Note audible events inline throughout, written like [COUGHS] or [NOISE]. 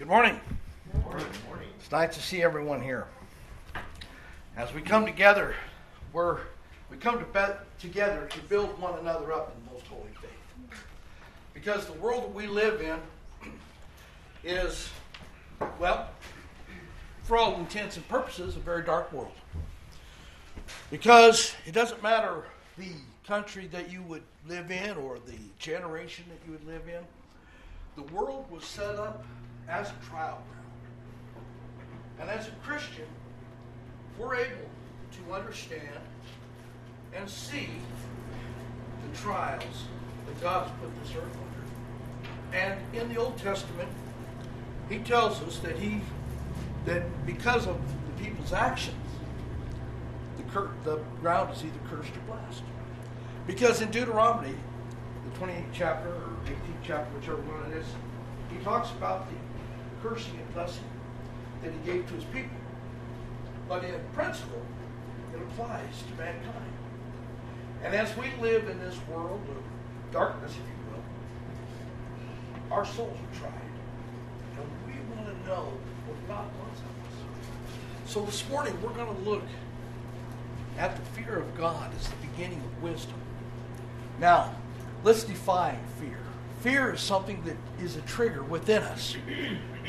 Good morning. Good morning. It's nice to see everyone here. As we come together, we're, we come to be- together to build one another up in the most holy faith. Because the world that we live in is, well, for all intents and purposes, a very dark world. Because it doesn't matter the country that you would live in or the generation that you would live in, the world was set up as a trial ground. And as a Christian, we're able to understand and see the trials that God has put this earth under. And in the Old Testament, he tells us that he that because of the people's actions, the, cur- the ground is either cursed or blessed. Because in Deuteronomy, the 28th chapter or 18th chapter, whichever one it is, he talks about the cursing and blessing that he gave to his people. But in principle, it applies to mankind. And as we live in this world of darkness, if you will, our souls are tried. And we want to know what God wants of us. So this morning, we're going to look at the fear of God as the beginning of wisdom. Now, let's define fear. Fear is something that is a trigger within us.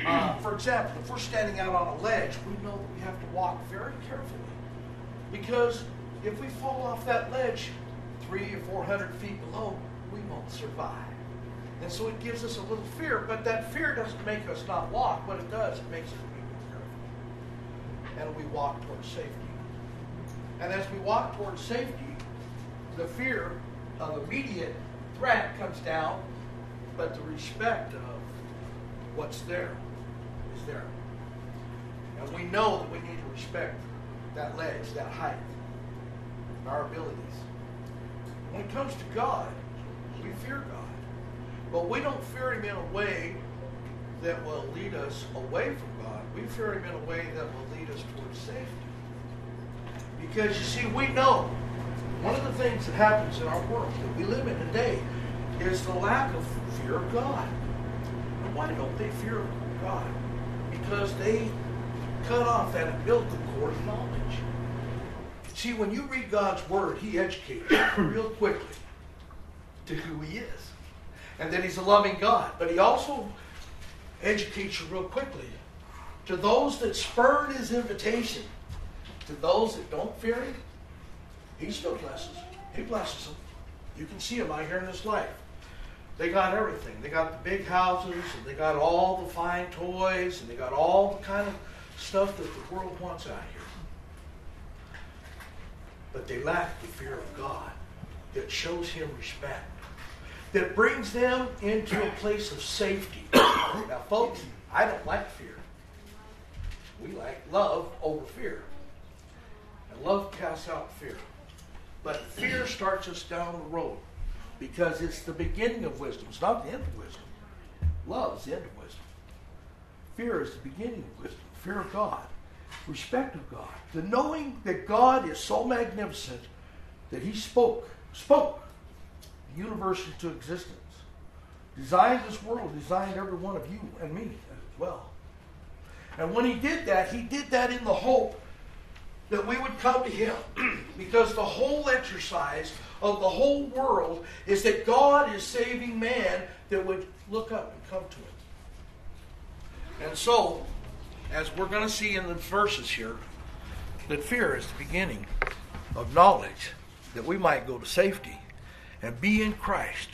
Uh, for example, if we're standing out on a ledge, we know that we have to walk very carefully. Because if we fall off that ledge three or four hundred feet below, we won't survive. And so it gives us a little fear, but that fear doesn't make us not walk. What it does, it makes us be more careful. And we walk towards safety. And as we walk towards safety, the fear of immediate threat comes down, but the respect of what's there is there. And we know that we need to respect that ledge, that height, our abilities. When it comes to God, we fear God. But we don't fear Him in a way that will lead us away from God. We fear Him in a way that will lead us towards safety. Because you see, we know one of the things that happens in our world that we live in today is the lack of fear of God. Why don't they fear God? Because they cut off that umbilical cord of knowledge. See, when you read God's word, He educates you [COUGHS] real quickly to who He is. And that He's a loving God. But He also educates you real quickly to those that spurn His invitation, to those that don't fear Him, He still blesses. He blesses them. You can see Him out here in this life. They got everything. They got the big houses, and they got all the fine toys, and they got all the kind of stuff that the world wants out here. But they lack the fear of God that shows Him respect, that brings them into a place of safety. now, folks, I don't like fear. We like love over fear. And love casts out fear. But fear starts us down the road because it's the beginning of wisdom. It's not the end of wisdom. Love is the end of wisdom. Fear is the beginning of wisdom. Fear of God, respect of God, the knowing that God is so magnificent that He spoke, spoke the universe into existence, designed this world, designed every one of you and me as well. And when He did that, He did that in the hope that we would come to Him. [CLEARS THROAT] because the whole exercise of the whole world is that God is saving man that would look up and come to Him. And so, as we're going to see in the verses here, that fear is the beginning of knowledge that we might go to safety and be in Christ.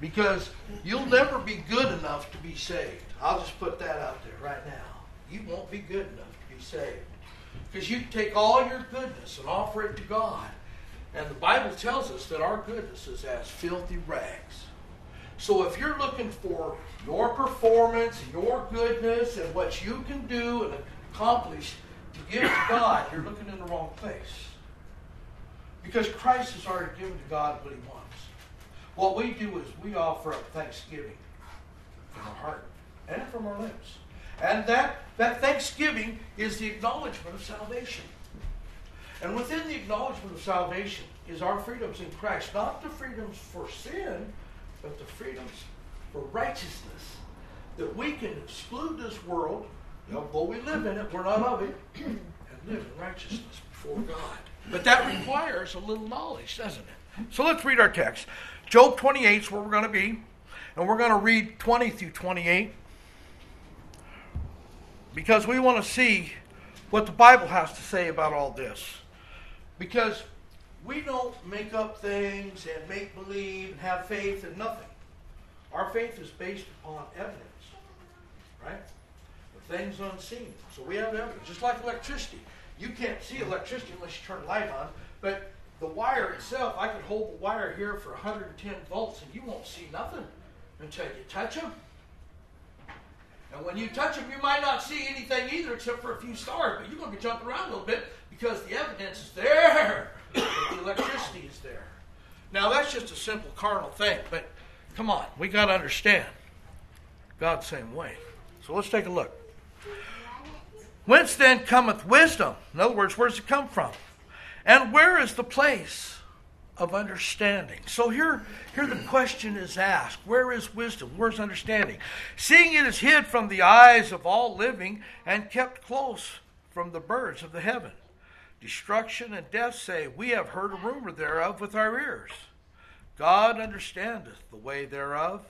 Because you'll never be good enough to be saved. I'll just put that out there right now. You won't be good enough to be saved. Because you take all your goodness and offer it to God. And the Bible tells us that our goodness is as filthy rags. So if you're looking for your performance, your goodness, and what you can do and accomplish to give to God, you're looking in the wrong place. Because Christ has already given to God what he wants. What we do is we offer up thanksgiving from our heart and from our lips. And that, that thanksgiving is the acknowledgement of salvation. And within the acknowledgement of salvation is our freedoms in Christ, not the freedoms for sin, but the freedoms for righteousness that we can exclude this world, although we live in it, we're not of it, and live in righteousness before God. But that requires a little knowledge, doesn't it? So let's read our text. Job 28 is where we're going to be, and we're going to read 20 through 28 because we want to see what the Bible has to say about all this. Because we don't make up things and make believe and have faith in nothing. Our faith is based upon evidence, right? The things unseen. So we have evidence, just like electricity. You can't see electricity unless you turn light on, but the wire itself, I could hold the wire here for 110 volts and you won't see nothing until you touch them. And when you touch them, you might not see anything either except for a few stars, but you're going to jumping around a little bit because the evidence is there. [COUGHS] the electricity is there. Now, that's just a simple carnal thing, but come on, we got to understand God's same way. So let's take a look. Whence then cometh wisdom? In other words, where does it come from? And where is the place of understanding? So here, here the question is asked Where is wisdom? Where's understanding? Seeing it is hid from the eyes of all living and kept close from the birds of the heaven. Destruction and death say, We have heard a rumor thereof with our ears. God understandeth the way thereof,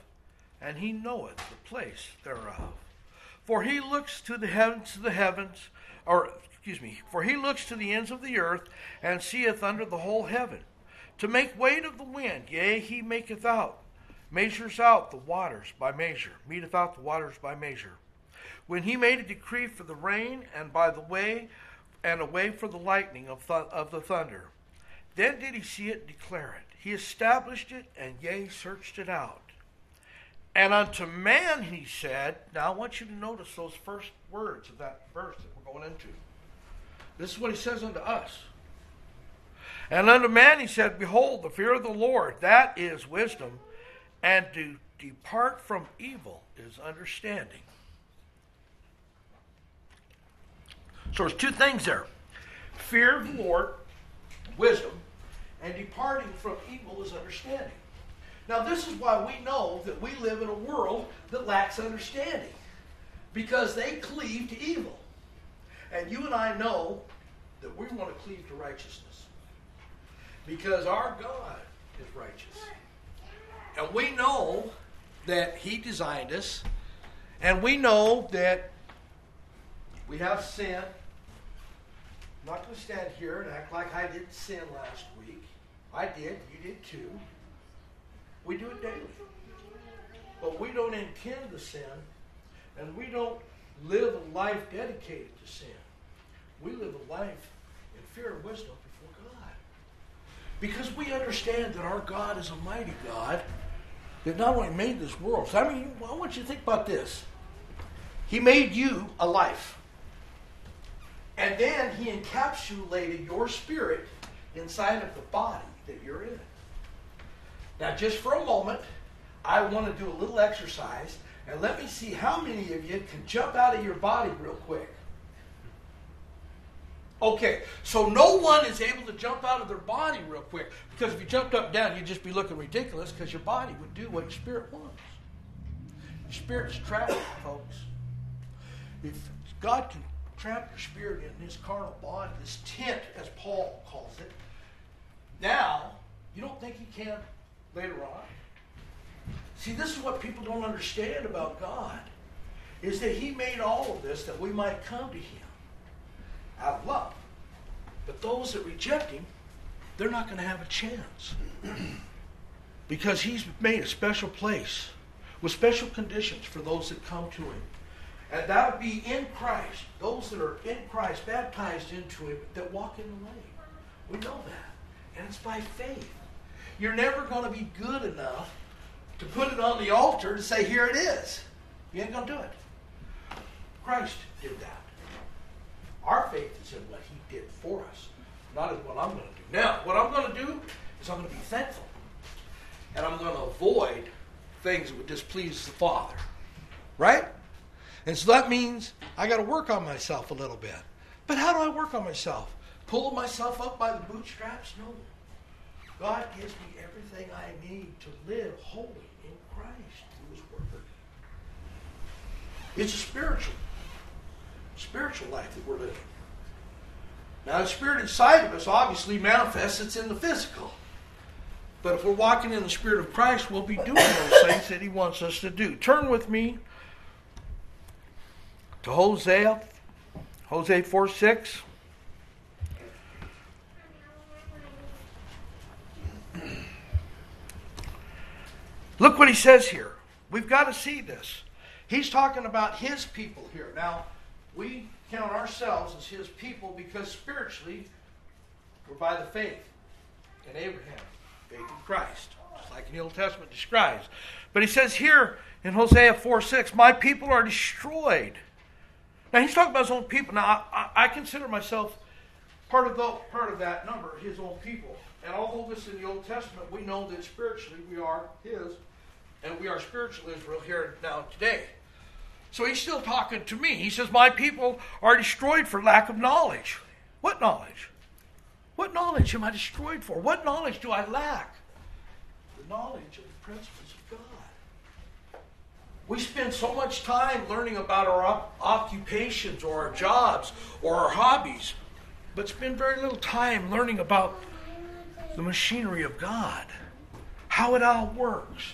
and he knoweth the place thereof. For he looks to the heavens to the heavens, or excuse me, for he looks to the ends of the earth, and seeth under the whole heaven, to make weight of the wind, yea, he maketh out, measures out the waters by measure, meteth out the waters by measure. When he made a decree for the rain, and by the way and a way for the lightning of, th- of the thunder. Then did he see it declare it. He established it, and yea, searched it out. And unto man he said, Now I want you to notice those first words of that verse that we're going into. This is what he says unto us. And unto man he said, Behold, the fear of the Lord, that is wisdom, and to depart from evil is understanding. So there's two things there fear of the Lord, wisdom, and departing from evil is understanding. Now, this is why we know that we live in a world that lacks understanding, because they cleave to evil. And you and I know that we want to cleave to righteousness, because our God is righteous. And we know that He designed us, and we know that we have sin. I'm not going to stand here and act like I didn't sin last week. I did. You did too. We do it daily. But we don't intend to sin, and we don't live a life dedicated to sin. We live a life in fear and wisdom. Because we understand that our God is a mighty God that not only made this world. So I mean, I want you to think about this. He made you a life. And then he encapsulated your spirit inside of the body that you're in. Now, just for a moment, I want to do a little exercise, and let me see how many of you can jump out of your body real quick. Okay, so no one is able to jump out of their body real quick because if you jumped up down, you'd just be looking ridiculous because your body would do what your spirit wants. Your spirit's trapped, folks. If God can trap your spirit in this carnal body, this tent, as Paul calls it, now you don't think He can later on. See, this is what people don't understand about God, is that He made all of this that we might come to Him out of love. But those that reject Him, they're not going to have a chance. [CLEARS THROAT] because He's made a special place with special conditions for those that come to Him. And that would be in Christ, those that are in Christ, baptized into Him, that walk in the way. We know that. And it's by faith. You're never going to be good enough to put it on the altar to say, here it is. You ain't going to do it. Christ did that. Our faith is in what he did for us, not in what I'm going to do. Now, what I'm going to do is I'm going to be thankful. And I'm going to avoid things that would displease the Father. Right? And so that means I got to work on myself a little bit. But how do I work on myself? Pull myself up by the bootstraps? No. God gives me everything I need to live holy in Christ through His Word. It's a spiritual, spiritual life that we're living. Now, the spirit inside of us obviously manifests, it's in the physical. But if we're walking in the Spirit of Christ, we'll be doing those [COUGHS] things that He wants us to do. Turn with me to Hosea, Hosea 4 6. [COUGHS] Look what he says here. We've got to see this. He's talking about his people here. Now, we count ourselves as his people because spiritually, we're by the faith in Abraham, faith in Christ, just like in the Old Testament describes. But he says here in Hosea 4 6, My people are destroyed. Now, he's talking about his own people. Now, I, I consider myself part of, the, part of that number, his own people. And although this is in the Old Testament, we know that spiritually we are his, and we are spiritual Israel here now today. So he's still talking to me. He says, My people are destroyed for lack of knowledge. What knowledge? What knowledge am I destroyed for? What knowledge do I lack? The knowledge of the principles of God. We spend so much time learning about our occupations or our jobs or our hobbies, but spend very little time learning about the machinery of God, how it all works,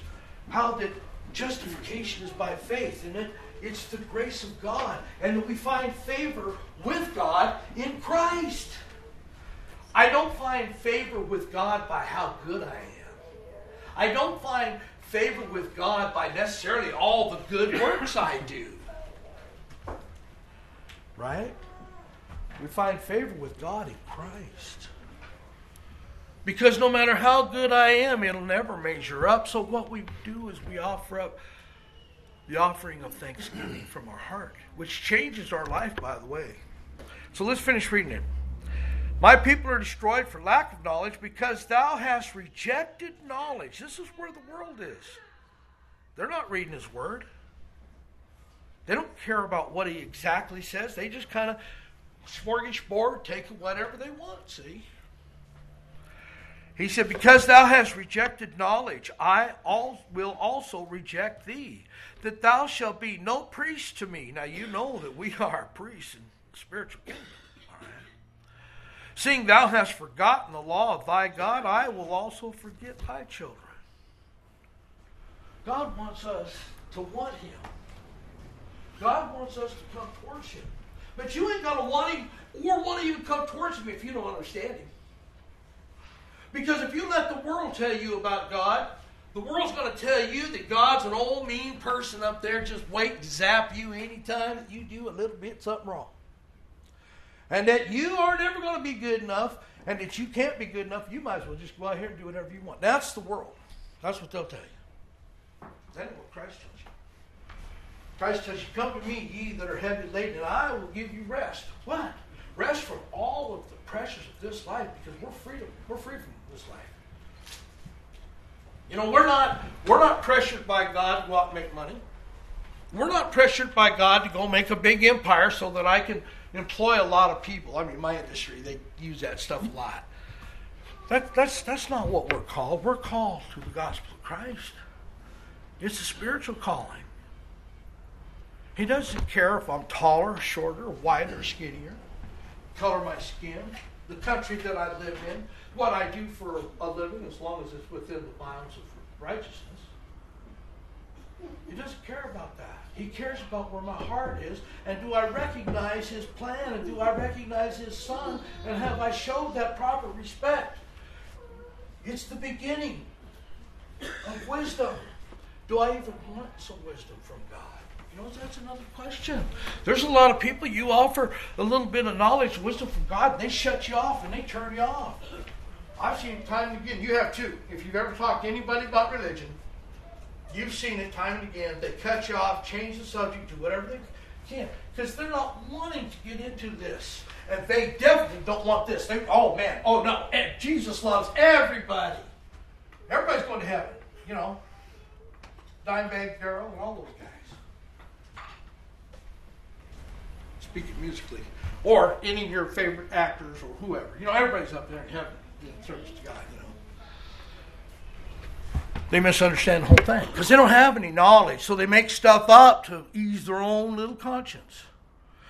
how that justification is by faith, and it, it's the grace of God, and that we find favor with God in Christ. I don't find favor with God by how good I am. I don't find favor with God by necessarily all the good works I do. Right? We find favor with God in Christ. Because no matter how good I am, it'll never measure up. So what we do is we offer up the offering of thanksgiving from our heart, which changes our life, by the way. So let's finish reading it. My people are destroyed for lack of knowledge because thou hast rejected knowledge. This is where the world is. They're not reading his word. They don't care about what he exactly says. They just kind of smorgasbord, take whatever they want, see? He said, Because thou hast rejected knowledge, I will also reject thee, that thou shalt be no priest to me. Now you know that we [LAUGHS] are priests in the spiritual kingdom. Seeing thou hast forgotten the law of thy God, I will also forget thy children. God wants us to want him. God wants us to come towards him. But you ain't going to want him or want to even come towards him if you don't understand him. Because if you let the world tell you about God, the world's going to tell you that God's an old mean person up there just waiting to zap you anytime that you do a little bit something wrong. And that you are never going to be good enough and that you can't be good enough, you might as well just go out here and do whatever you want. That's the world. That's what they'll tell you. That's what Christ tells you. Christ tells you, Come to me, ye that are heavy laden, and I will give you rest. What? Rest from all of the pressures of this life because we're free, to, we're free from this life. You know, we're not, we're not pressured by God to go out and make money. We're not pressured by God to go make a big empire so that I can employ a lot of people. I mean, my industry, they use that stuff a lot. That, that's, that's not what we're called. We're called to the gospel of Christ. It's a spiritual calling. He doesn't care if I'm taller, shorter, wider, skinnier, color my skin, the country that I live in, what I do for a living, as long as it's within the bounds of righteousness. He doesn't care about that. He cares about where my heart is, and do I recognize His plan, and do I recognize His Son, and have I showed that proper respect? It's the beginning of wisdom. Do I even want some wisdom from God? You know, that's another question. There's a lot of people you offer a little bit of knowledge, wisdom from God, and they shut you off and they turn you off. I've seen it time and again. You have too. If you've ever talked to anybody about religion, you've seen it time and again. They cut you off, change the subject, do whatever they can, because they're not wanting to get into this, and they definitely don't want this. They, oh man, oh no, and Jesus loves everybody. Everybody's going to heaven, you know. Dimebag Darrell and all those guys. Speaking musically, or any of your favorite actors or whoever, you know, everybody's up there in heaven service to God, you know. They misunderstand the whole thing because they don't have any knowledge, so they make stuff up to ease their own little conscience.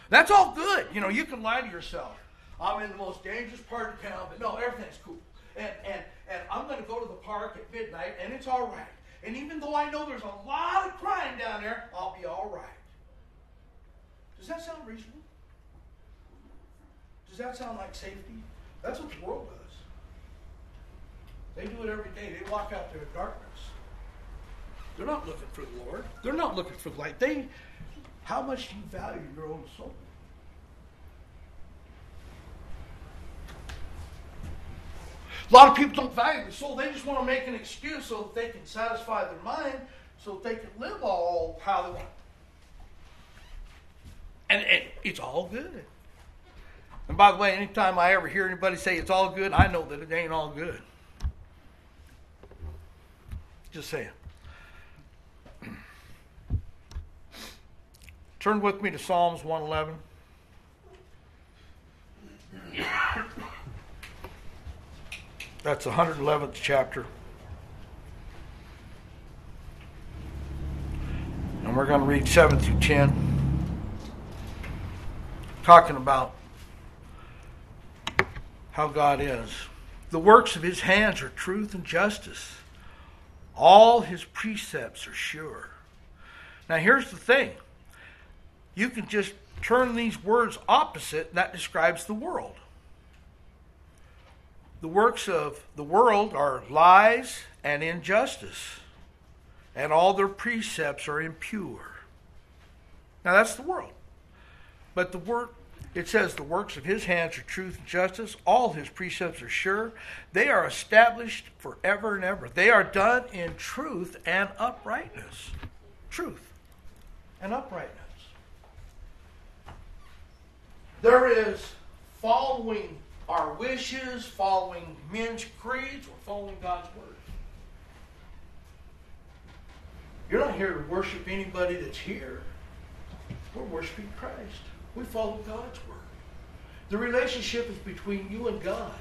That's all good. You know, you can lie to yourself. I'm in the most dangerous part of town, but no, everything's cool. And, and, and I'm going to go to the park at midnight, and it's all right. And even though I know there's a lot of crime down there, I'll be all right. Does that sound reasonable? Does that sound like safety? That's what the world does. They do it every day. They walk out there in darkness. They're not looking for the Lord. They're not looking for the light. They, how much do you value your own soul? A lot of people don't value the soul. They just want to make an excuse so that they can satisfy their mind, so that they can live all how they want. And, and it's all good. And by the way, anytime I ever hear anybody say it's all good, I know that it ain't all good. Just saying. Turn with me to Psalms 111. That's the 111th chapter. And we're going to read 7 through 10. Talking about how God is. The works of his hands are truth and justice. All his precepts are sure. Now, here's the thing you can just turn these words opposite, and that describes the world. The works of the world are lies and injustice, and all their precepts are impure. Now that's the world. But the word it says the works of his hands are truth and justice, all his precepts are sure, they are established forever and ever. They are done in truth and uprightness. Truth and uprightness. There is following our wishes, following men's creeds, or following God's word. You're not here to worship anybody that's here. We're worshiping Christ. We follow God's word. The relationship is between you and God.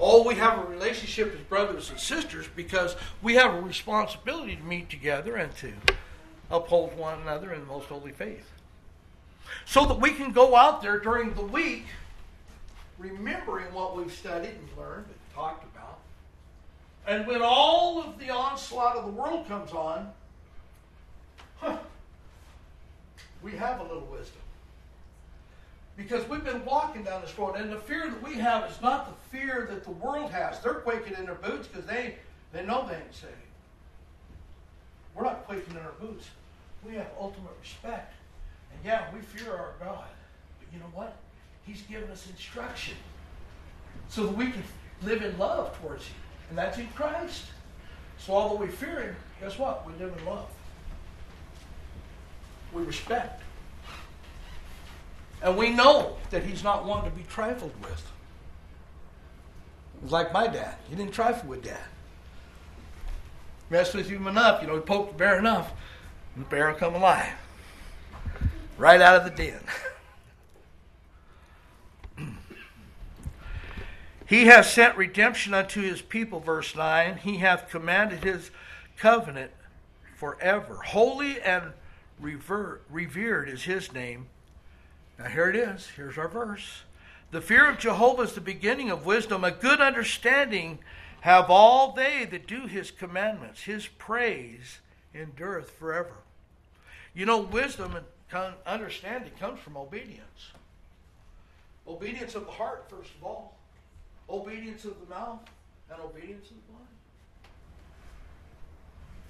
All we have a relationship as brothers and sisters because we have a responsibility to meet together and to uphold one another in the most holy faith. So that we can go out there during the week remembering what we've studied and learned and talked about. And when all of the onslaught of the world comes on, huh, [LAUGHS] we have a little wisdom. Because we've been walking down this road, and the fear that we have is not the fear that the world has. They're quaking in their boots because they, they know they ain't saved. We're not quaking in our boots. We have ultimate respect. And yeah, we fear our God. But you know what? He's given us instruction so that we can live in love towards Him. And that's in Christ. So although we fear Him, guess what? We live in love. We respect. And we know that He's not one to be trifled with. Like my dad. He didn't trifle with dad. Messed with him enough, you know, he poked the bear enough, and the bear will come alive. Right out of the den. [CLEARS THROAT] He hath sent redemption unto his people, verse 9. He hath commanded his covenant forever. Holy and revered is his name. Now here it is. Here's our verse. The fear of Jehovah is the beginning of wisdom. A good understanding have all they that do his commandments. His praise endureth forever. You know, wisdom and understanding comes from obedience. Obedience of the heart, first of all obedience of the mouth and obedience of the mind.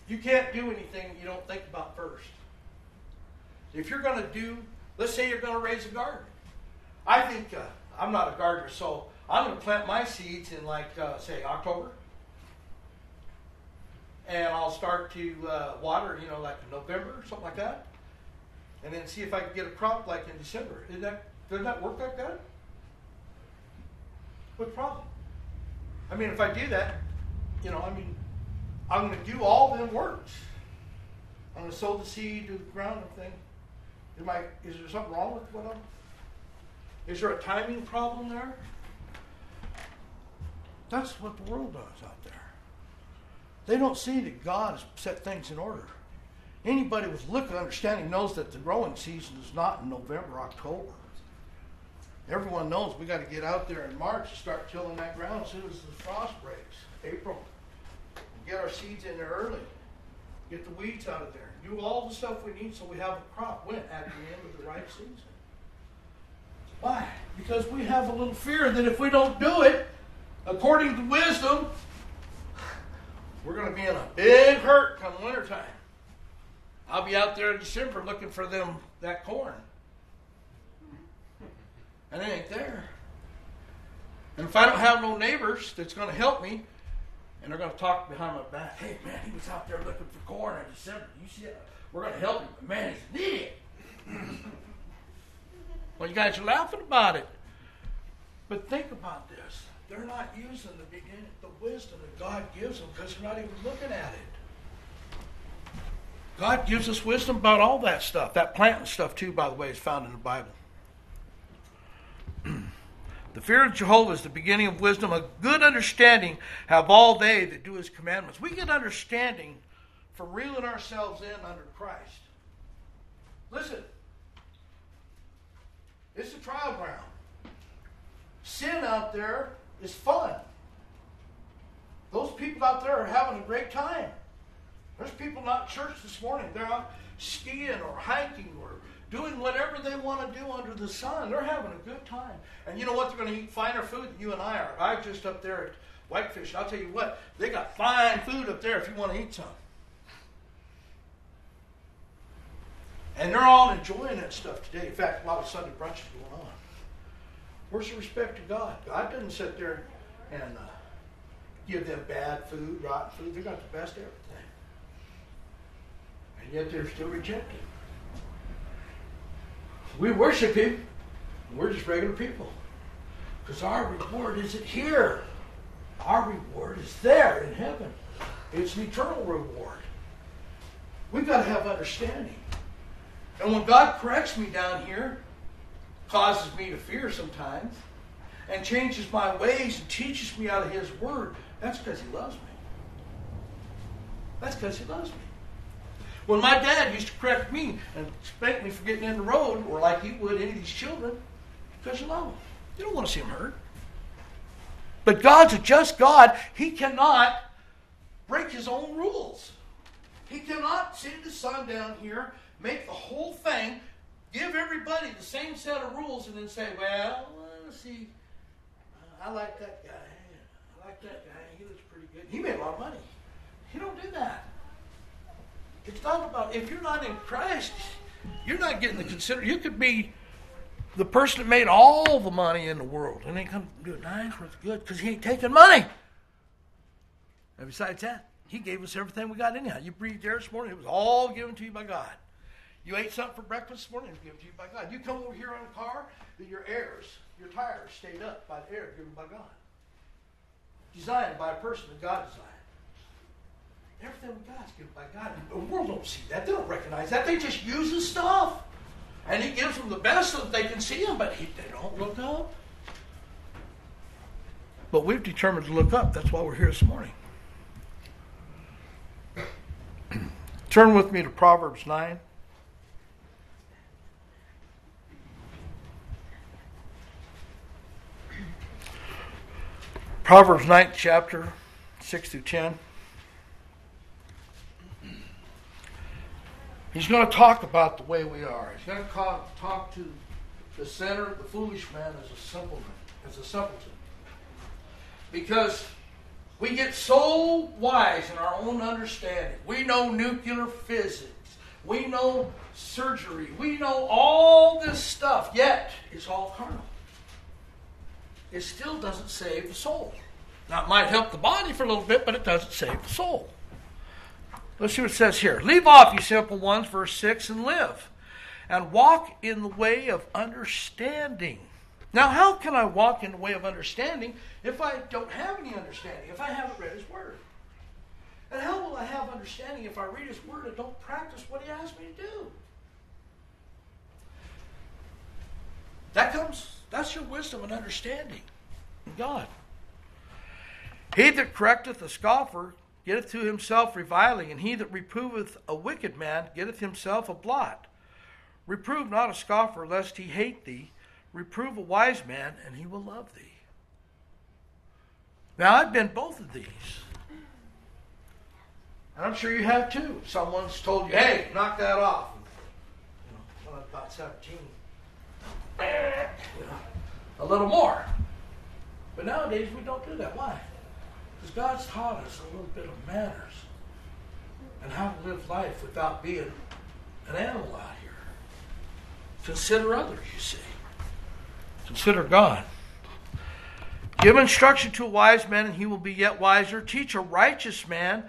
You can't do anything you don't think about first. If you're going to do, let's say you're going to raise a garden. I think, uh, I'm not a gardener, so I'm going to plant my seeds in, like, uh, say, October. And I'll start to uh, water, you know, like in November, or something like that. And then see if I can get a crop like in December. Isn't that, doesn't that work like that? What problem? I mean, if I do that, you know, I mean, I'm going to do all them works. I'm going to sow the seed to the ground and. Am I, is there something wrong with what I'm? Is there a timing problem there? That's what the world does out there. They don't see that God has set things in order. Anybody with and understanding knows that the growing season is not in November, October. Everyone knows we got to get out there in March and start tilling that ground as soon as the frost breaks. April. Get our seeds in there early. Get the weeds out of there. Do all the stuff we need so we have a crop when at the end of the right season. Why? Because we have a little fear that if we don't do it according to wisdom, we're going to be in a big hurt come wintertime. I'll be out there in December looking for them that corn. And it ain't there. And if I don't have no neighbors that's going to help me, and they're going to talk behind my back, hey man, he was out there looking for corn in December. You see? We're going to help him. But man, he's an idiot. well, you guys are laughing about it. But think about this. They're not using the beginning, the wisdom that God gives them because they're not even looking at it. God gives us wisdom about all that stuff. That planting stuff, too, by the way, is found in the Bible. The fear of Jehovah is the beginning of wisdom. A good understanding have all they that do his commandments. We get understanding from reeling ourselves in under Christ. Listen, it's a trial ground. Sin out there is fun. Those people out there are having a great time. There's people not church this morning. They're out skiing or hiking or doing whatever they want to do under the sun. They're having a good time. And you know what? They're going to eat finer food than you and I are. I'm just up there at Whitefish. I'll tell you what, they got fine food up there if you want to eat some. And they're all enjoying that stuff today. In fact, a lot of Sunday brunches going on. Where's the respect to God? God doesn't sit there and uh, give them bad food, rotten food. They got the best everything. And yet they're still rejected. We worship Him. We're just regular people. Because our reward isn't here. Our reward is there in heaven. It's an eternal reward. We've got to have understanding. And when God corrects me down here, causes me to fear sometimes, and changes my ways and teaches me out of His Word, that's because He loves me. That's because He loves me. When my dad used to correct me and spank me for getting in the road, or like he would any of these children, because you love them. You don't want to see them hurt. But God's a just God. He cannot break his own rules. He cannot send his son down here, make the whole thing, give everybody the same set of rules, and then say, well, let's see, uh, I like that guy. I like that guy. He looks pretty good. He made a lot of money. He don't do that. It's not about if you're not in Christ, you're not getting the consider. You could be the person that made all the money in the world, and they come do it nice, it's good, because he ain't taking money. And besides that, he gave us everything we got anyhow. You breathed air this morning, it was all given to you by God. You ate something for breakfast this morning, it was given to you by God. You come over here on a car, that your airs, your tires stayed up by the air given by God. Designed by a person that God designed. Everything we got is given by God. The world don't see that. They don't recognize that. They just use stuff. And he gives them the best so that they can see him, but he, they don't look up. But we've determined to look up. That's why we're here this morning. [CLEARS THROAT] Turn with me to Proverbs 9. Proverbs 9, chapter, 6 through 10. He's going to talk about the way we are. He's going to talk, talk to the sinner, the foolish man, as a simpleton, as a simpleton. Because we get so wise in our own understanding. We know nuclear physics. We know surgery. We know all this stuff, yet it's all carnal. It still doesn't save the soul. Now, it might help the body for a little bit, but it doesn't save the soul. Let's see what it says here. Leave off, you simple ones, verse 6, and live, and walk in the way of understanding. Now, how can I walk in the way of understanding if I don't have any understanding, if I haven't read His Word? And how will I have understanding if I read His Word and don't practice what He asked me to do? That comes, that's your wisdom and understanding in God. He that correcteth a scoffer getteth to himself reviling, and he that reproveth a wicked man getteth himself a blot. Reprove not a scoffer, lest he hate thee. Reprove a wise man, and he will love thee. Now, I've been both of these. And I'm sure you have too. Someone's told you, hey, knock that off. You know, when I was about 17, you know, a little more. But nowadays, we don't do that. Why? Because God's taught us a little bit of manners and how to live life without being an animal out here. Consider others, you see. Consider God. Give instruction to a wise man, and he will be yet wiser. Teach a righteous man,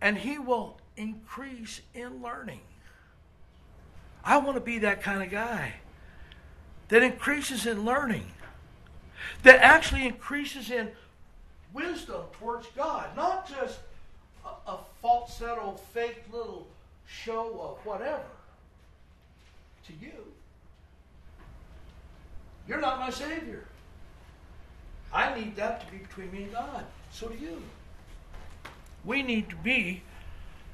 and he will increase in learning. I want to be that kind of guy that increases in learning, that actually increases in wisdom towards God, not just a, a falsetto, fake little show of whatever to you. You're not my Savior. I need that to be between me and God. So do you. We need to be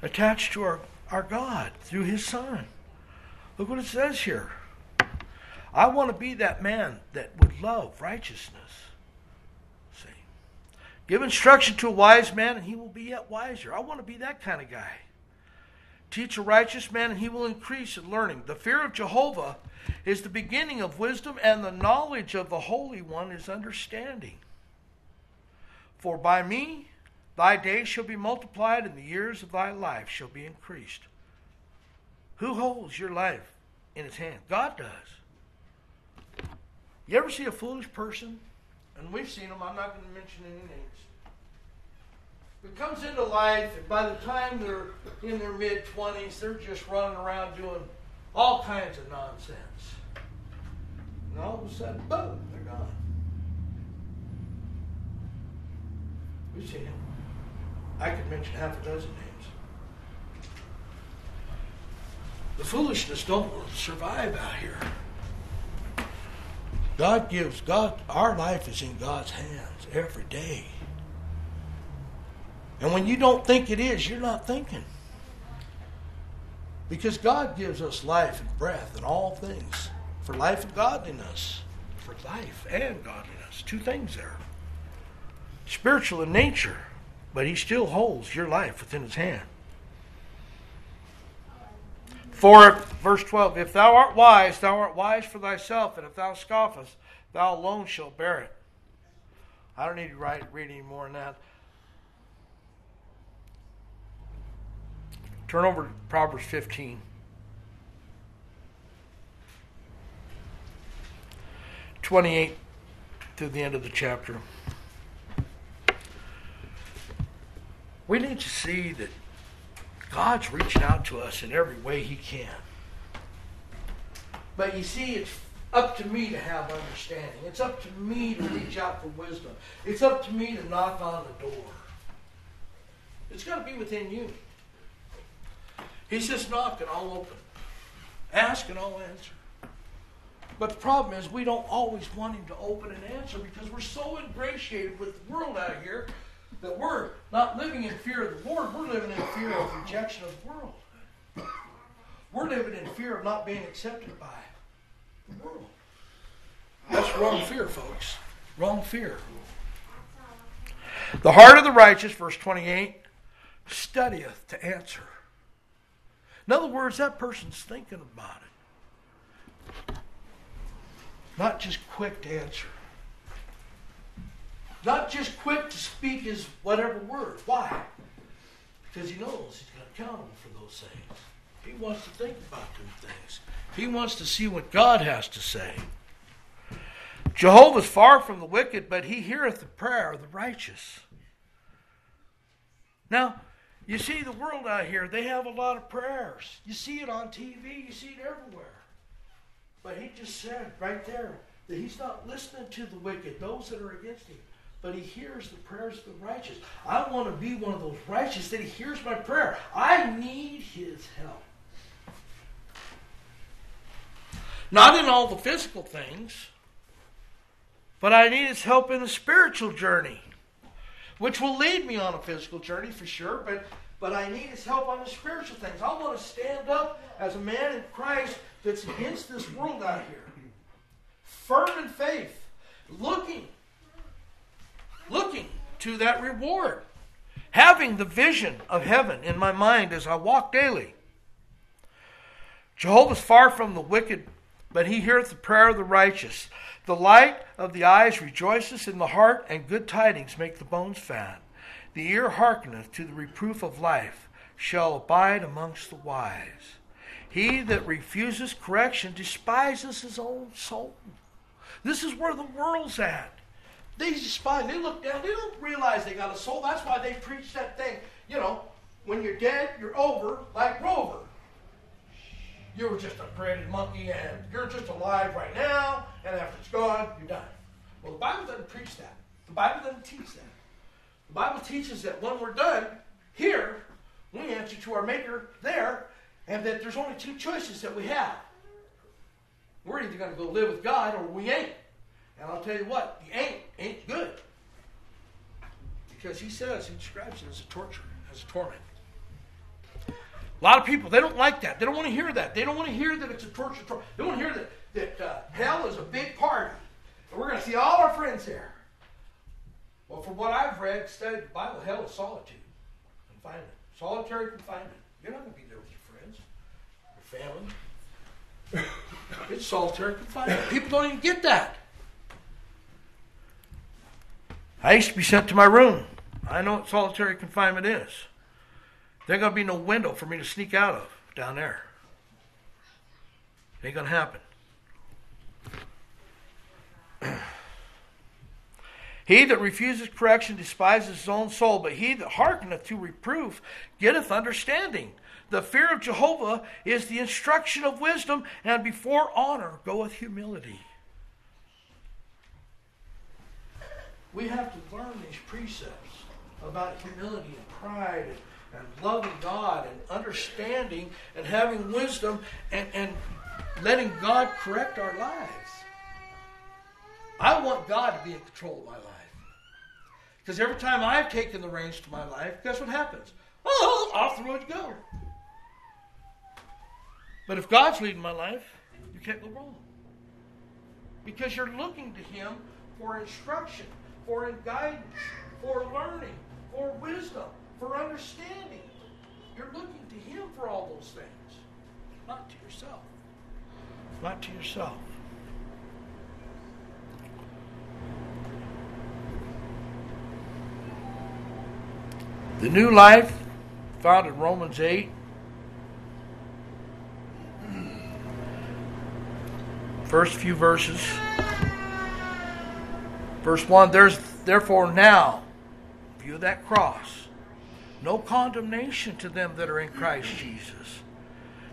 attached to our, our God through His Son. Look what it says here. I want to be that man that would love righteousness. Give instruction to a wise man, and he will be yet wiser. I want to be that kind of guy. Teach a righteous man, and he will increase in learning. The fear of Jehovah is the beginning of wisdom, and the knowledge of the Holy One is understanding. For by me thy days shall be multiplied, and the years of thy life shall be increased. Who holds your life in his hand? God does. You ever see a foolish person? And we've seen them, I'm not going to mention any names it comes into life, and by the time they're in their mid 20s, they're just running around doing all kinds of nonsense. And all of a sudden, boom, they're gone. We've seen them. I could mention half a dozen names. The foolishness don't survive out here. God gives God our life is in God's hands every day. And when you don't think it is, you're not thinking. Because God gives us life and breath and all things for life and godliness. For life and godliness. Two things there. Spiritual in nature, but He still holds your life within His hand. For, verse 12, if thou art wise, thou art wise for thyself, and if thou scoffest, thou alone shalt bear it. I don't need to write, read any more than that. Turn over to Proverbs 15. Twenty-eight to the end of the chapter. We need to see that God's reaching out to us in every way He can. But you see, it's up to me to have understanding. It's up to me to reach out for wisdom. It's up to me to knock on the door. It's got to be within you. He says, knock and I'll open. Ask and I'll answer. But the problem is we don't always want him to open and answer because we're so ingratiated with the world out here that we're not living in fear of the Lord. We're living in fear of rejection of the world. We're living in fear of not being accepted by the world. That's wrong fear, folks. Wrong fear. The heart of the righteous, verse 28, studieth to answer. In other words, that person's thinking about it. Not just quick to answer. Not just quick to speak his whatever word. Why? Because he knows he's he's accountable for those things. He wants to think about those things. He wants to see what God has to say. Jehovah is far from the wicked, but he heareth the prayer of the righteous. Now, you see the world out here, they have a lot of prayers. You see it on TV, you see it everywhere. But he just said right there that he's not listening to the wicked, those that are against him, but he hears the prayers of the righteous. I want to be one of those righteous that he hears my prayer. I need his help. Not in all the physical things, but I need his help in the spiritual journey. which will lead me on a physical journey for sure, but, but I need his help on the spiritual things. I want to stand up as a man in Christ that's against this world out here. Firm in faith, looking, looking to that reward. Having the vision of heaven in my mind as I walk daily. Jehovah is far from the wicked, but he heareth the prayer of the righteous. The light of the eyes rejoiceth in the heart, and good tidings make the bones fat. The ear hearkeneth to the reproof of life, shall abide amongst the wise. He that refuses correction despises his own soul. This is where the world's at. They despise, they look down, they don't realize they got a soul. That's why they preach that thing. You know, when you're dead, you're over like Rover you were just a created monkey and you're just alive right now, and after it's gone, you're done. Well, the Bible doesn't preach that. The Bible doesn't teach that. The Bible teaches that when we're done here, we answer to our Maker there, and that there's only two choices that we have. We're either going to go live with God or we ain't. And I'll tell you what, the ain't ain't good. Because he says, he describes it as a torture, as a torment. A lot of people, they don't like that. They don't want to hear that. They don't want to hear that it's a torture. They want to hear that, that uh, hell is a big party. And we're going to see all our friends there. Well, from what I've read, studied the Bible, hell is solitude, confinement, solitary confinement. You're not going to be there with your friends, your family. it's solitary confinement. People don't even get that. I used to be sent to my room. I know what solitary confinement is. There ain't going to be no window for me to sneak out of down there. Ain't going to happen. [CLEARS THROAT] he that refuses correction despises his own soul, but he that hearkeneth to reproof getteth understanding. The fear of Jehovah is the instruction of wisdom, and before honor goeth humility. We have to learn these precepts about humility and pride and and loving God and understanding and having wisdom and, and letting God correct our lives. I want God to be in control of my life. Because every time I've taken the reins to my life, guess what happens? Oh, off the road you go. But if God's leading my life, you can't go wrong. Because you're looking to Him for instruction, for guidance, for learning, for wisdom for understanding. You're looking to Him for all those things, not to yourself. Not to yourself. The new life found in Romans 8. First few verses. Verse 1 There's therefore now, view that cross no condemnation to them that are in Christ Jesus.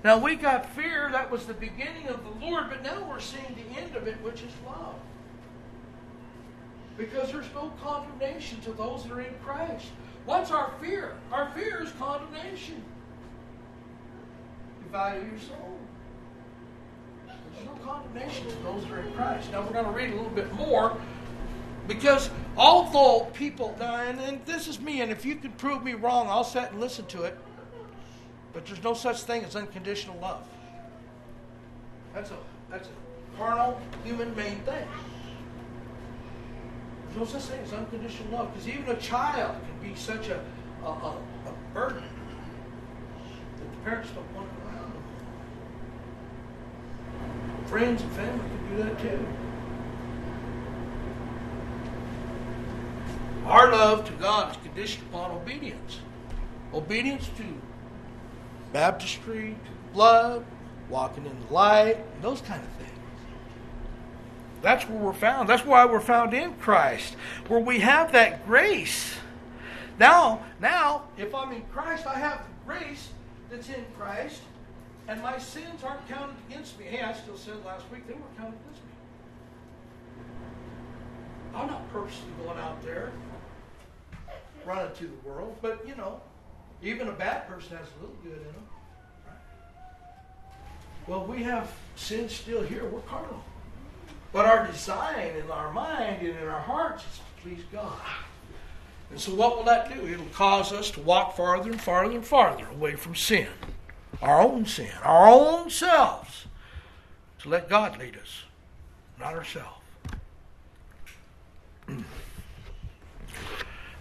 Now we got fear, that was the beginning of the Lord, but now we're seeing the end of it, which is love. Because there's no condemnation to those that are in Christ. What's our fear? Our fear is condemnation. You value your soul. There's no condemnation to those that are in Christ. Now we're going to read a little bit more because although people, and, and this is me, and if you can prove me wrong, I'll sit and listen to it. But there's no such thing as unconditional love. That's a that's a carnal, human-made thing. There's no such thing as unconditional love because even a child can be such a, a, a, a burden that the parents don't want around them. Friends and family can do that too. Our love to God is conditioned upon obedience. Obedience to baptistry, to blood, walking in the light, those kind of things. That's where we're found. That's why we're found in Christ, where we have that grace. Now, now, if I'm in Christ, I have the grace that's in Christ, and my sins aren't counted against me. Hey, I still sinned last week. They weren't counted against me. I'm not purposely going out there run into the world. But, you know, even a bad person has a little good in them. Well, we have sin still here. We're carnal. But our design in our mind and in our hearts is to please God. And so, what will that do? It'll cause us to walk farther and farther and farther away from sin, our own sin, our own selves, to let God lead us, not ourselves. [CLEARS THROAT]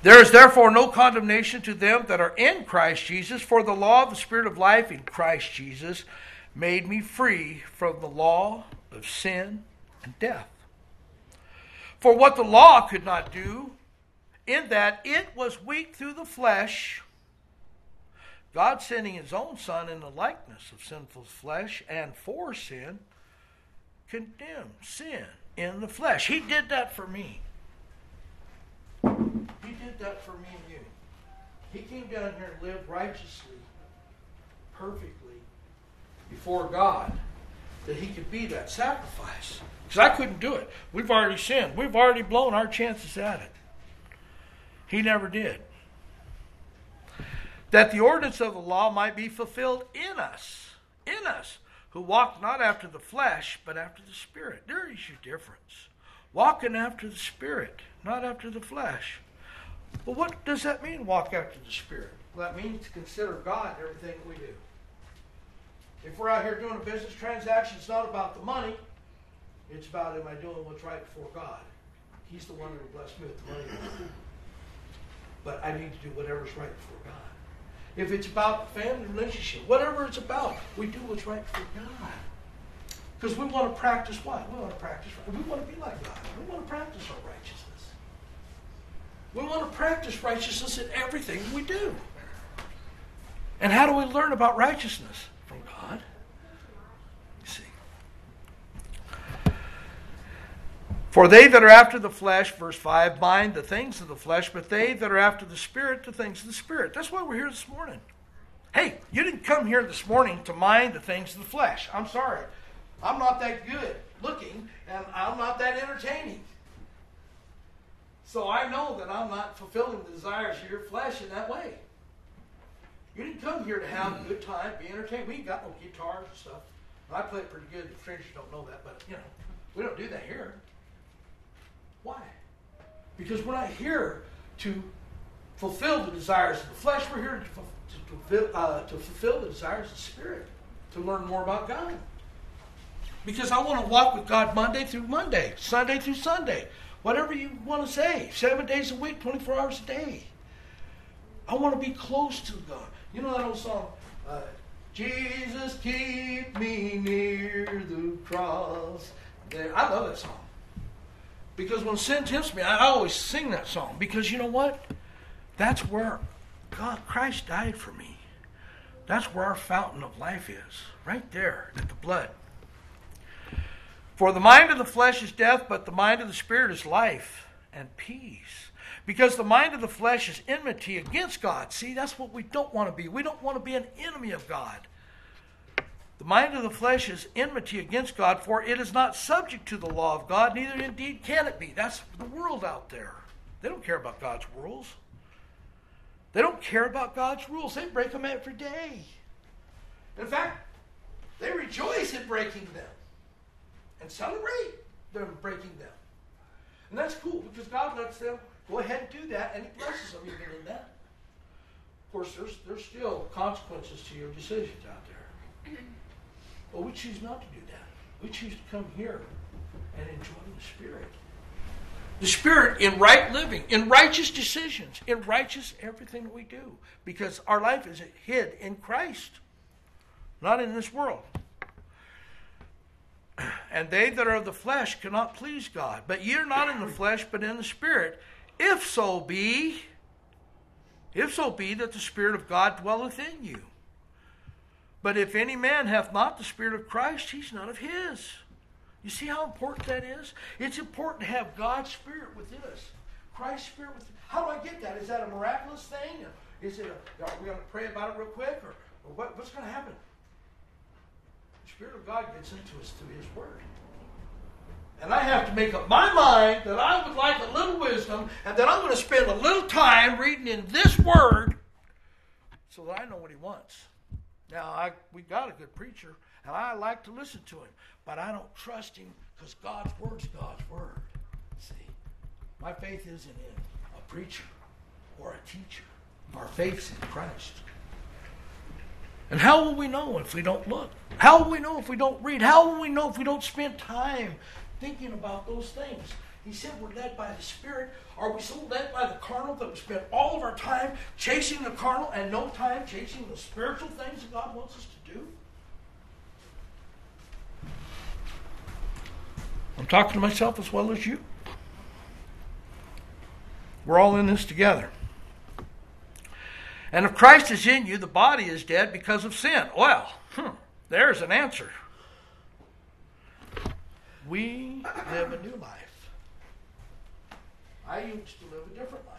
There is therefore no condemnation to them that are in Christ Jesus, for the law of the Spirit of life in Christ Jesus made me free from the law of sin and death. For what the law could not do, in that it was weak through the flesh, God sending his own Son in the likeness of sinful flesh and for sin, condemned sin in the flesh. He did that for me. Did that for me and you. He came down here and lived righteously, perfectly before God, that he could be that sacrifice. Because I couldn't do it. We've already sinned. We've already blown our chances at it. He never did. That the ordinance of the law might be fulfilled in us, in us, who walk not after the flesh, but after the Spirit. There is your difference. Walking after the Spirit, not after the flesh. Well, what does that mean, walk after the Spirit? Well, that means to consider God in everything we do. If we're out here doing a business transaction, it's not about the money. It's about am I doing what's right before God? He's the one who bless me with the money. But I need to do whatever's right before God. If it's about family relationship, whatever it's about, we do what's right before God. Because we want to practice what? We want to practice. right. We want to be like God. We want to practice our righteousness. We want to practice righteousness in everything we do. And how do we learn about righteousness? From God. You see. For they that are after the flesh, verse 5, mind the things of the flesh, but they that are after the Spirit, the things of the Spirit. That's why we're here this morning. Hey, you didn't come here this morning to mind the things of the flesh. I'm sorry. I'm not that good looking, and I'm not that entertaining. So I know that I'm not fulfilling the desires of your flesh in that way. You didn't come here to have a good time, be entertained. We ain't got no guitars and stuff. I play it pretty good. The strangers don't know that, but you know, we don't do that here. Why? Because we're not here to fulfill the desires of the flesh. We're here to, to, to, uh, to fulfill the desires of the spirit, to learn more about God. Because I want to walk with God Monday through Monday, Sunday through Sunday, whatever you want to say, seven days a week, 24 hours a day. I want to be close to God. You know that old song, uh, Jesus, keep me near the cross. I love that song. Because when sin tempts me, I always sing that song. Because you know what? That's where God, Christ died for me. That's where our fountain of life is. Right there at the blood. For the mind of the flesh is death, but the mind of the spirit is life and peace. Because the mind of the flesh is enmity against God. See, that's what we don't want to be. We don't want to be an enemy of God. The mind of the flesh is enmity against God, for it is not subject to the law of God, neither indeed can it be. That's the world out there. They don't care about God's rules. They don't care about God's rules. They break them every day. In fact, they rejoice in breaking them and celebrate them breaking them. And that's cool because God lets them go ahead and do that and He blesses them even in that. Of course, there's, there's still consequences to your decisions out there. But we choose not to do that. We choose to come here and enjoy the Spirit. The Spirit in right living, in righteous decisions, in righteous everything we do. Because our life is hid in Christ, not in this world. And they that are of the flesh cannot please God. But ye are not in the flesh, but in the Spirit. If so be, if so be that the Spirit of God dwelleth in you. But if any man hath not the Spirit of Christ, he's none of his. You see how important that is? It's important to have God's Spirit within us. Christ's Spirit within How do I get that? Is that a miraculous thing? Is it a, are we going to pray about it real quick? Or, or what, what's going to happen? Spirit of God gets into us through His Word. And I have to make up my mind that I would like a little wisdom and that I'm going to spend a little time reading in this Word so that I know what He wants. Now, I, we got a good preacher, and I like to listen to him, but I don't trust him because God's Word's God's Word. See, my faith isn't in a preacher. or a teacher. Our faith's in Christ. And how will we know if we don't look? How will we know if we don't read? How will we know if we don't spend time thinking about those things? He said we're led by the Spirit. Are we so led by the carnal that we spend all of our time chasing the carnal and no time chasing the spiritual things that God wants us to do? I'm talking to myself as well as you. We're all in this together. And if Christ is in you, the body is dead because of sin. Well, hmm, there's an answer. We live a new life. I used to live a different life.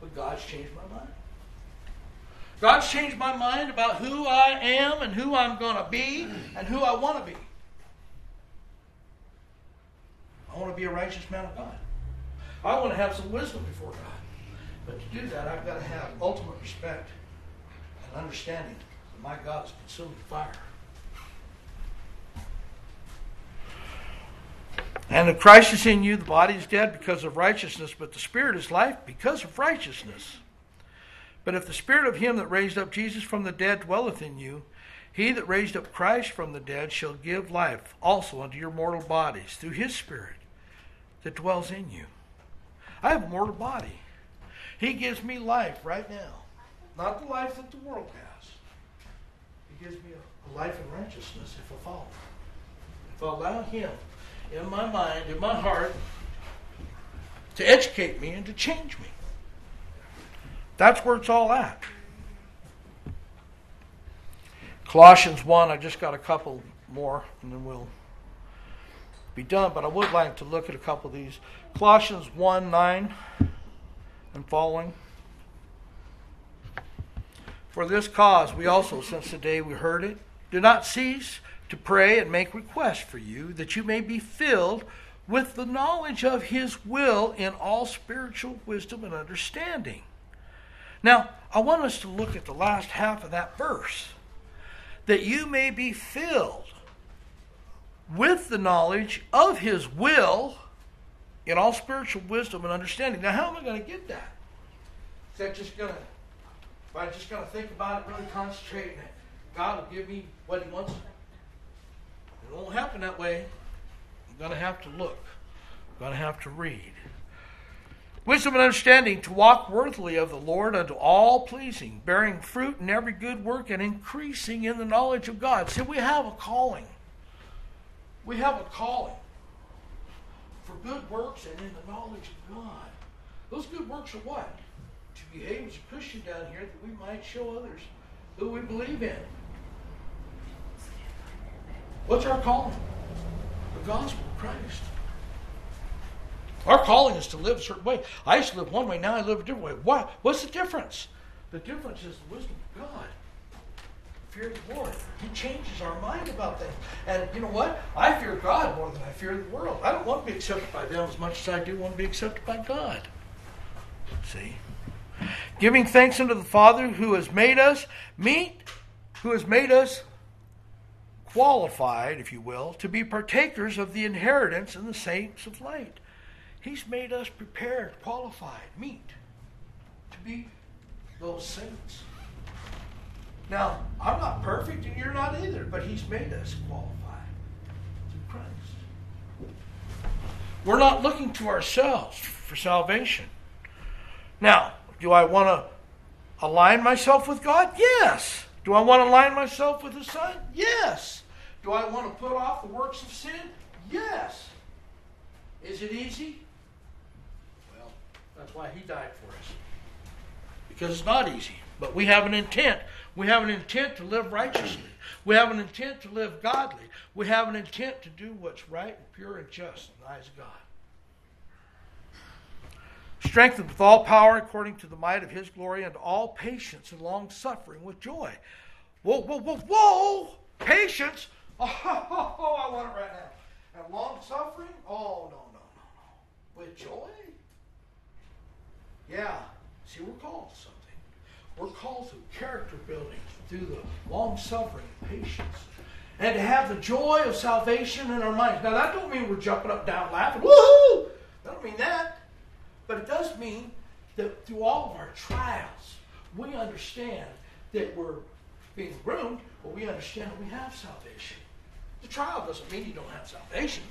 But God's changed my mind. God's changed my mind about who I am and who I'm going to be and who I want to be. I want to be a righteous man of God. I want to have some wisdom before God. But to do that, I've got to have ultimate respect and understanding that my God is consuming fire. And if Christ is in you, the body is dead because of righteousness, but the Spirit is life because of righteousness. But if the Spirit of him that raised up Jesus from the dead dwelleth in you, he that raised up Christ from the dead shall give life also unto your mortal bodies through his Spirit that dwells in you. I have a mortal body. He gives me life right now, not the life that the world has. He gives me a, life in righteousness if I follow. If I allow Him in my mind, in my heart, to educate me and to change me. That's where it's all at. Colossians 1, I just got a couple more, and then we'll be done, but I would like to look at a couple of these. Colossians 1 9 and following. For this cause, we also, since the day we heard it, do not cease to pray and make requests for you, that you may be filled with the knowledge of His will in all spiritual wisdom and understanding. Now, I want us to look at the last half of that verse. That you may be filled with the knowledge of His will in all spiritual wisdom and understanding. Now, how am I going to get that? Is that just going to, if I just going to think about it, really concentrate, and it God will give me what He wants? It won't happen that way. I'm going to have to look. I'm going to have to read. Wisdom and understanding to walk worthily of the Lord unto all pleasing, bearing fruit in every good work and increasing in the knowledge of God. See, we have a calling. We have a calling for good works and in the knowledge of God. Those good works are what? To behave as a Christian down here that we might show others who we believe in. What's our calling? The gospel of Christ. Our calling is to live a certain way. I used to live one way, now I live a different way. Why? What's the difference? The difference is the wisdom of God. Fear the Lord. He changes our mind about things. And you know what? I fear God more than I fear the world. I don't want to be accepted by them as much as I do want to be accepted by God. See? Giving thanks unto the Father who has made us meet, who has made us qualified, if you will, to be partakers of the inheritance in the saints of light. He's made us prepared, qualified, meet to be those saints. Now, I'm not perfect and you're not either, but He's made us qualified through Christ. We're not looking to ourselves for salvation. Now, do I want to align myself with God? Yes. Do I want to align myself with the Son? Yes. Do I want to put off the works of sin? Yes. Is it easy? Well, that's why He died for us. Because it's not easy. But we have an intent. We have an intent to live righteously. We have an intent to live godly. We have an intent to do what's right and pure and just in the eyes of God. Strengthened with all power according to the might of his glory and all patience and long suffering with joy. Whoa, whoa, whoa, whoa! Patience? Oh, [LAUGHS] oh, oh, I want it right now. And long suffering? Oh, no, no, no, no. With joy? Yeah. See, we're called. We're called through character building, through the long suffering, patience, and to have the joy of salvation in our minds. Now, that don't mean we're jumping up, down, laughing. Woohoo! That don't mean that. But it does mean that through all of our trials, we understand that we're being groomed, but we understand that we have salvation. The trial doesn't mean you don't have salvation.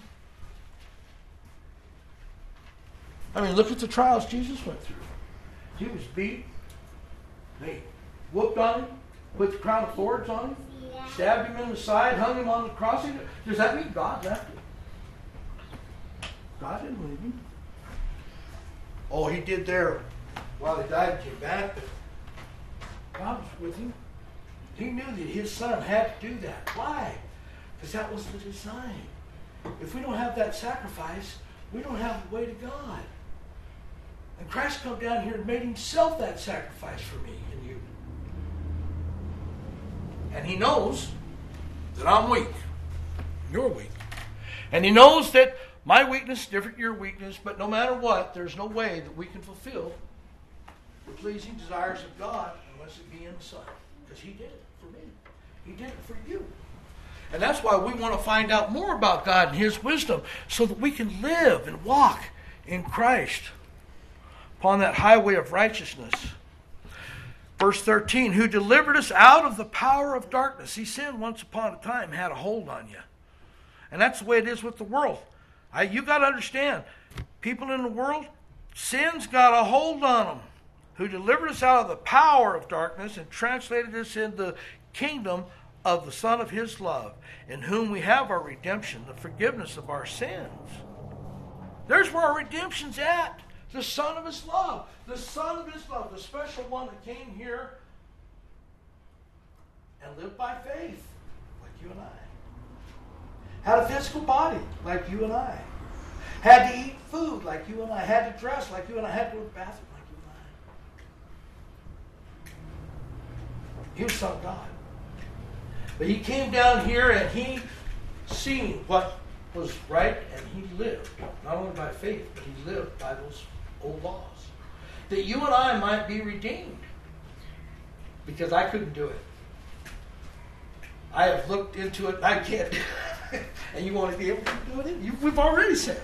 I mean, look at the trials Jesus went through. He was beat. They whooped on him, put the crown of thorns on him, stabbed him in the side, hung him on the cross. Does that mean God left him? God didn't leave him. Oh, he did there while he died and came back, but God was with him. He knew that his son had to do that. Why? Because that was the design. If we don't have that sacrifice, we don't have the way to God. And Christ come down here and made himself that sacrifice for me and you. And he knows that I'm weak. You're weak. And he knows that my weakness is different your weakness, but no matter what, there's no way that we can fulfill the pleasing desires of God unless it be in the Son. Because he did it for me. He did it for you. And that's why we want to find out more about God and his wisdom so that we can live and walk in Christ upon that highway of righteousness. Verse 13, who delivered us out of the power of darkness. See, sin once upon a time had a hold on you. And that's the way it is with the world. I, you got to understand, people in the world, sin's got a hold on them. Who delivered us out of the power of darkness and translated us into the kingdom of the Son of His love, in whom we have our redemption, the forgiveness of our sins. There's where our redemption's at the Son of His love, the Son of His love, the special one that came here and lived by faith, like you and I. Had a physical body, like you and I. Had to eat food, like you and I. Had to dress, like you and I. Had to go to the bathroom, like you and I. He was Son of God. But he came down here and he seen what was right and he lived, not only by faith, but he lived by those old laws. That you and I might be redeemed. Because I couldn't do it. I have looked into it, I can't do [LAUGHS] it. and you want to be able to do it? You, we've already said.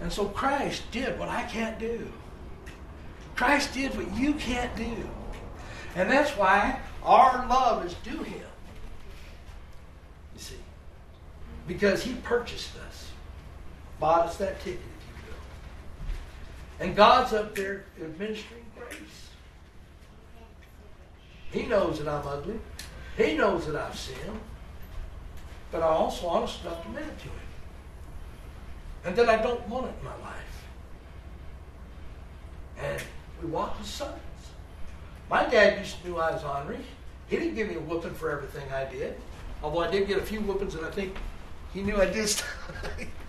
And so Christ did what I can't do. Christ did what you can't do. And that's why our love is due him. You see. Because he purchased us, bought us that ticket. And God's up there administering grace. He knows that I'm ugly. He knows that I've sinned. But I also honest enough to admit it to him. And that I don't want it in my life. And we walk as sons. My dad used to know I was ornery. He didn't give me a whooping for everything I did. Although I did get a few whoopings that I think he knew I did [LAUGHS]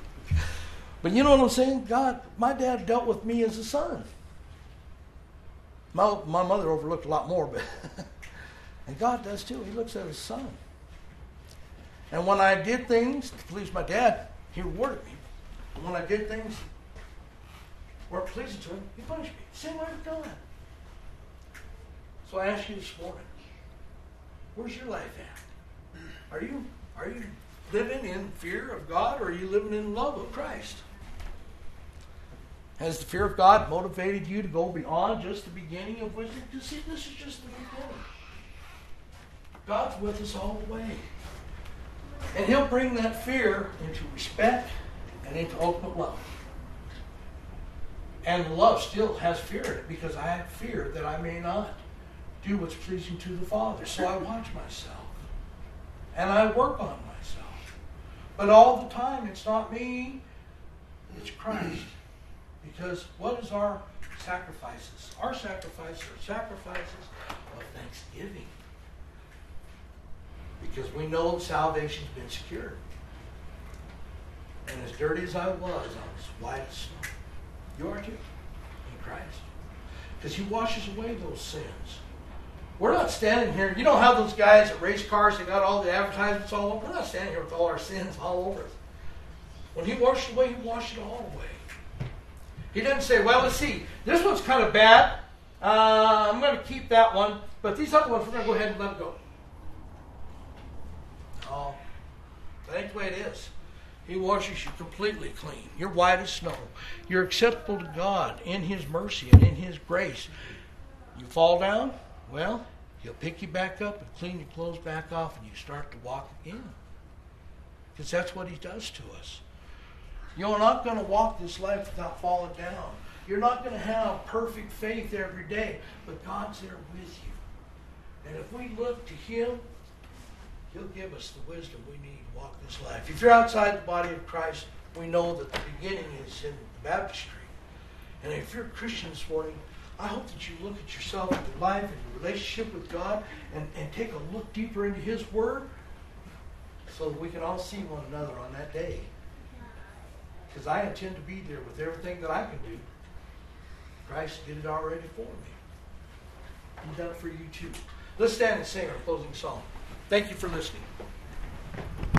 But you know what I'm saying? God, my dad dealt with me as a son. My, my mother overlooked a lot more, but [LAUGHS] and God does too. He looks at his son. And when I did things to please my dad, he rewarded me. And when I did things weren't pleasing to him, he punished me. Same way with God. So I ask you this morning, where's your life at? Are you are you living in fear of God or are you living in love of Christ? Has the fear of God motivated you to go beyond just the beginning of wisdom? You see, this is just the beginning. God's with us all the way. And He'll bring that fear into respect and into ultimate love. And love still has fear in it because I have fear that I may not do what's pleasing to the Father. So I watch myself. And I work on myself. But all the time, it's not me, it's Christ. Because what is our sacrifices? Our sacrifices are sacrifices of thanksgiving. Because we know salvation's been secured. And as dirty as I was, I was white as snow. You are too, in Christ. Because he washes away those sins. We're not standing here. You know how those guys at race cars, they got all the advertisements all over? We're not standing here with all our sins all over us. When he washed away, he washed it all away. He doesn't say, well, let's see, this one's kind of bad. Uh, I'm going to keep that one, but these other ones, we're going to go ahead and let go. Oh, that ain't the way it is. He washes you completely clean. You're white as snow. You're acceptable to God in His mercy and in His grace. You fall down, well, He'll pick you back up and clean your clothes back off, and you start to walk again. Because that's what He does to us. You're not going to walk this life without falling down. You're not going to have perfect faith every day, but God's there with you. And if we look to Him, He'll give us the wisdom we need to walk this life. If you're outside the body of Christ, we know that the beginning is in the baptistry. And if you're a Christian this morning, I hope that you look at yourself and your life and your relationship with God and, and take a look deeper into His Word so that we can all see one another on that day. Because I intend to be there with everything that I can do. Christ did it already for me. He done it for you too. Let's stand and sing our closing song. Thank you for listening.